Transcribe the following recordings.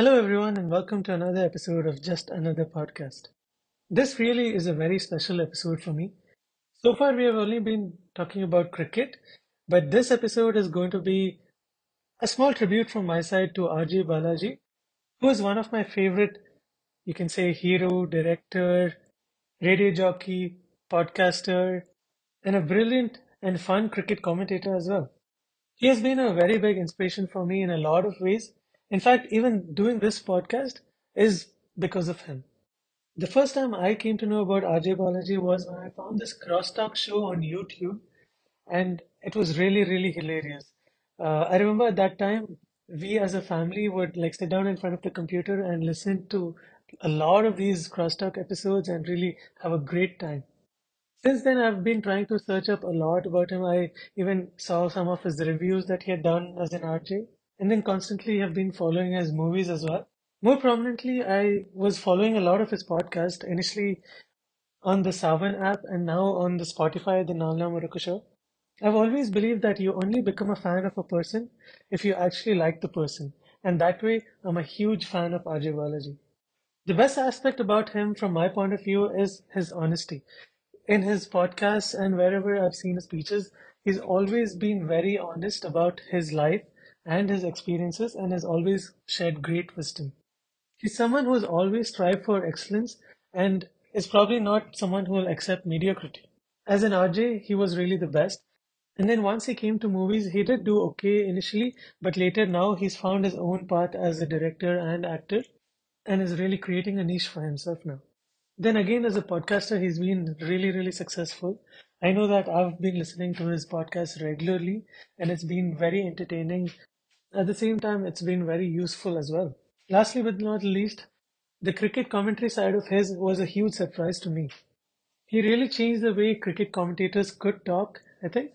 Hello, everyone, and welcome to another episode of Just Another Podcast. This really is a very special episode for me. So far, we have only been talking about cricket, but this episode is going to be a small tribute from my side to RJ Balaji, who is one of my favorite, you can say, hero, director, radio jockey, podcaster, and a brilliant and fun cricket commentator as well. He has been a very big inspiration for me in a lot of ways. In fact, even doing this podcast is because of him. The first time I came to know about RJ Balaji was when I found this crosstalk show on YouTube, and it was really, really hilarious. Uh, I remember at that time, we as a family would like sit down in front of the computer and listen to a lot of these crosstalk episodes and really have a great time. Since then, I've been trying to search up a lot about him. I even saw some of his reviews that he had done as an RJ, and then constantly have been following his movies as well. More prominently, I was following a lot of his podcast, initially on the Saavn app and now on the Spotify, the Nalna Muraku show. I've always believed that you only become a fan of a person if you actually like the person. And that way, I'm a huge fan of RJ Balaji. The best aspect about him, from my point of view, is his honesty in his podcasts and wherever I've seen his speeches, he's always been very honest about his life and his experiences and has always shared great wisdom. He's someone who has always strived for excellence and is probably not someone who will accept mediocrity. As an RJ, he was really the best. And then once he came to movies, he did do okay initially, but later now he's found his own path as a director and actor and is really creating a niche for himself now. Then again, as a podcaster, he's been really, really successful. I know that I've been listening to his podcast regularly and it's been very entertaining. At the same time, it's been very useful as well. Lastly, but not least, the cricket commentary side of his was a huge surprise to me. He really changed the way cricket commentators could talk, I think.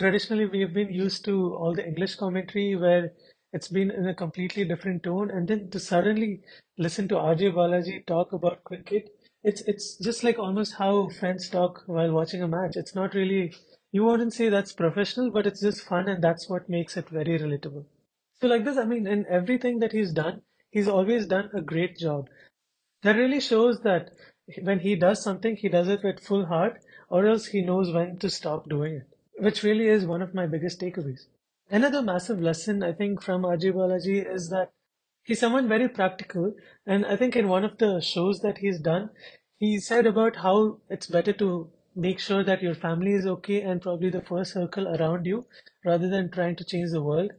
Traditionally, we have been used to all the English commentary where it's been in a completely different tone, and then to suddenly listen to RJ Balaji talk about cricket, it's it's just like almost how friends talk while watching a match. It's not really you wouldn't say that's professional, but it's just fun, and that's what makes it very relatable. So like this, I mean, in everything that he's done, he's always done a great job. That really shows that when he does something, he does it with full heart, or else he knows when to stop doing it, which really is one of my biggest takeaways. Another massive lesson I think from RJ Balaji is that he's someone very practical. And I think in one of the shows that he's done, he said about how it's better to make sure that your family is okay and probably the first circle around you rather than trying to change the world.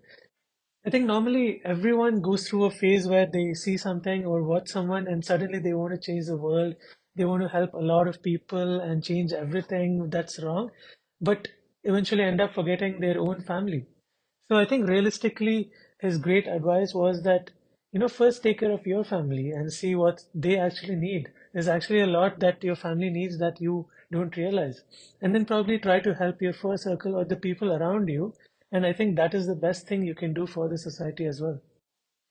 I think normally everyone goes through a phase where they see something or watch someone and suddenly they want to change the world. They want to help a lot of people and change everything that's wrong, but eventually end up forgetting their own family. So I think realistically, his great advice was that, you know, first take care of your family and see what they actually need. There's actually a lot that your family needs that you don't realize. And then probably try to help your first circle or the people around you. And I think that is the best thing you can do for the society as well.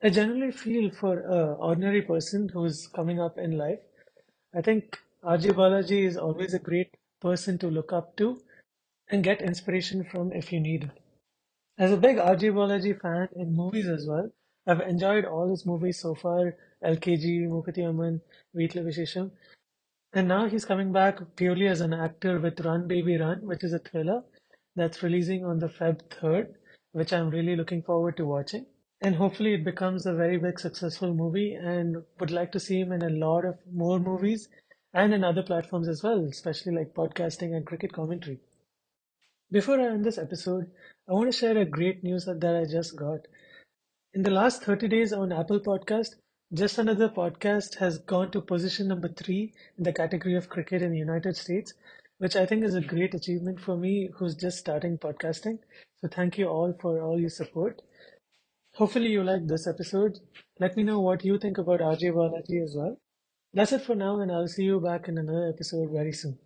I generally feel for an ordinary person who's coming up in life, I think RJ Balaji is always a great person to look up to and get inspiration from if you need it. As a big RJ Balaji fan in movies as well, I've enjoyed all his movies so far LKG, Mookuthi Amman, Veetla Vishesham. And now he's coming back purely as an actor with Run Baby Run, which is a thriller that's releasing on the Feb 3rd, which I'm really looking forward to watching. And hopefully it becomes a very big successful movie and would like to see him in a lot of more movies and in other platforms as well, especially like podcasting and cricket commentary. Before I end this episode, I want to share a great news that I just got. In the last 30 days on Apple Podcast, Just Another Podcast has gone to position number three in the category of cricket in the United States, which I think is a great achievement for me who's just starting podcasting. So thank you all for all your support. Hopefully you liked this episode. Let me know what you think about RJ Balaji as well. That's it for now, and I'll see you back in another episode very soon.